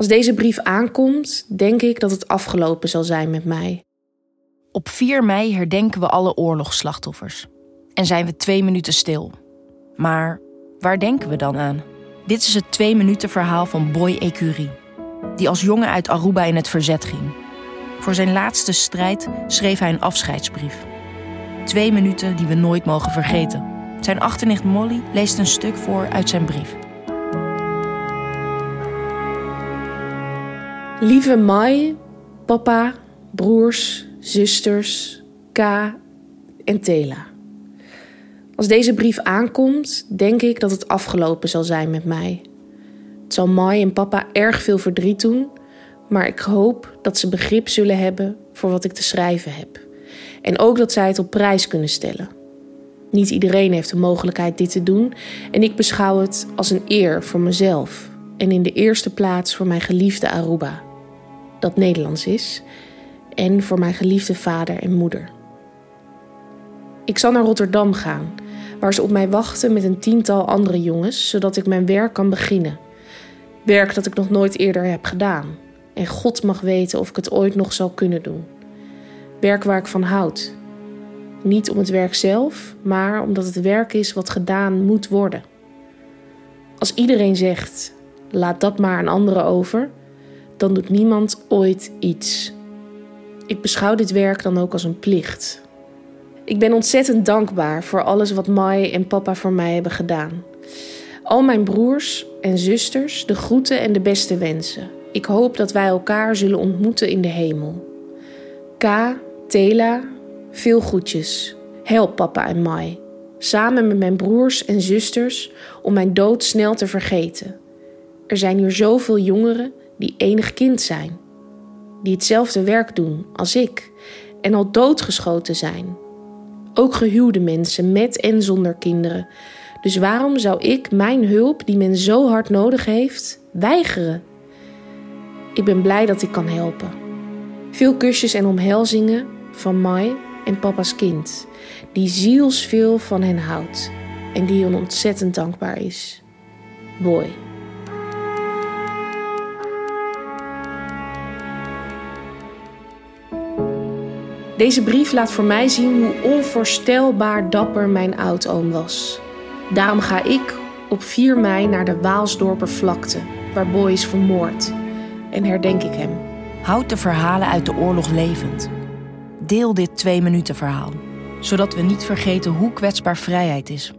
Als deze brief aankomt, denk ik dat het afgelopen zal zijn met mij. Op 4 mei herdenken we alle oorlogsslachtoffers. En zijn we twee minuten stil. Maar waar denken we dan aan? Dit is het twee minuten verhaal van Boy Ecurie, die als jongen uit Aruba in het verzet ging. Voor zijn laatste strijd schreef hij een afscheidsbrief. Twee minuten die we nooit mogen vergeten. Zijn achternicht Molly leest een stuk voor uit zijn brief. Lieve Mai, papa, broers, zusters, K en Tela. Als deze brief aankomt, denk ik dat het afgelopen zal zijn met mij. Het zal Mai en papa erg veel verdriet doen, maar ik hoop dat ze begrip zullen hebben voor wat ik te schrijven heb. En ook dat zij het op prijs kunnen stellen. Niet iedereen heeft de mogelijkheid dit te doen en ik beschouw het als een eer voor mezelf en in de eerste plaats voor mijn geliefde Aruba, dat Nederlands is, en voor mijn geliefde vader en moeder. Ik zal naar Rotterdam gaan, waar ze op mij wachten met een tiental andere jongens, zodat ik mijn werk kan beginnen. Werk dat ik nog nooit eerder heb gedaan. En God mag weten of ik het ooit nog zal kunnen doen. Werk waar ik van houd. Niet om het werk zelf, maar omdat het werk is wat gedaan moet worden. Als iedereen zegt: laat dat maar aan anderen over, dan doet niemand ooit iets. Ik beschouw dit werk dan ook als een plicht. Ik ben ontzettend dankbaar voor alles wat Mai en papa voor mij hebben gedaan. Al mijn broers en zusters, de groeten en de beste wensen. Ik hoop dat wij elkaar zullen ontmoeten in de hemel. K, Tela, veel groetjes. Help papa en Mai. Samen met mijn broers en zusters om mijn dood snel te vergeten. Er zijn hier zoveel jongeren die enig kind zijn. Die hetzelfde werk doen als ik en al doodgeschoten zijn. Ook gehuwde mensen met en zonder kinderen. Dus waarom zou ik mijn hulp, die men zo hard nodig heeft, weigeren? Ik ben blij dat ik kan helpen. Veel kusjes en omhelzingen van Mai en papa's kind, die zielsveel van hen houdt en die hun ontzettend dankbaar is. Boy. Deze brief laat voor mij zien hoe onvoorstelbaar dapper mijn oudoom was. Daarom ga ik op 4 mei naar de Waalsdorper vlakte, waar Boy is vermoord, en herdenk ik hem. Houd de verhalen uit de oorlog levend. Deel dit twee minuten verhaal, zodat we niet vergeten hoe kwetsbaar vrijheid is.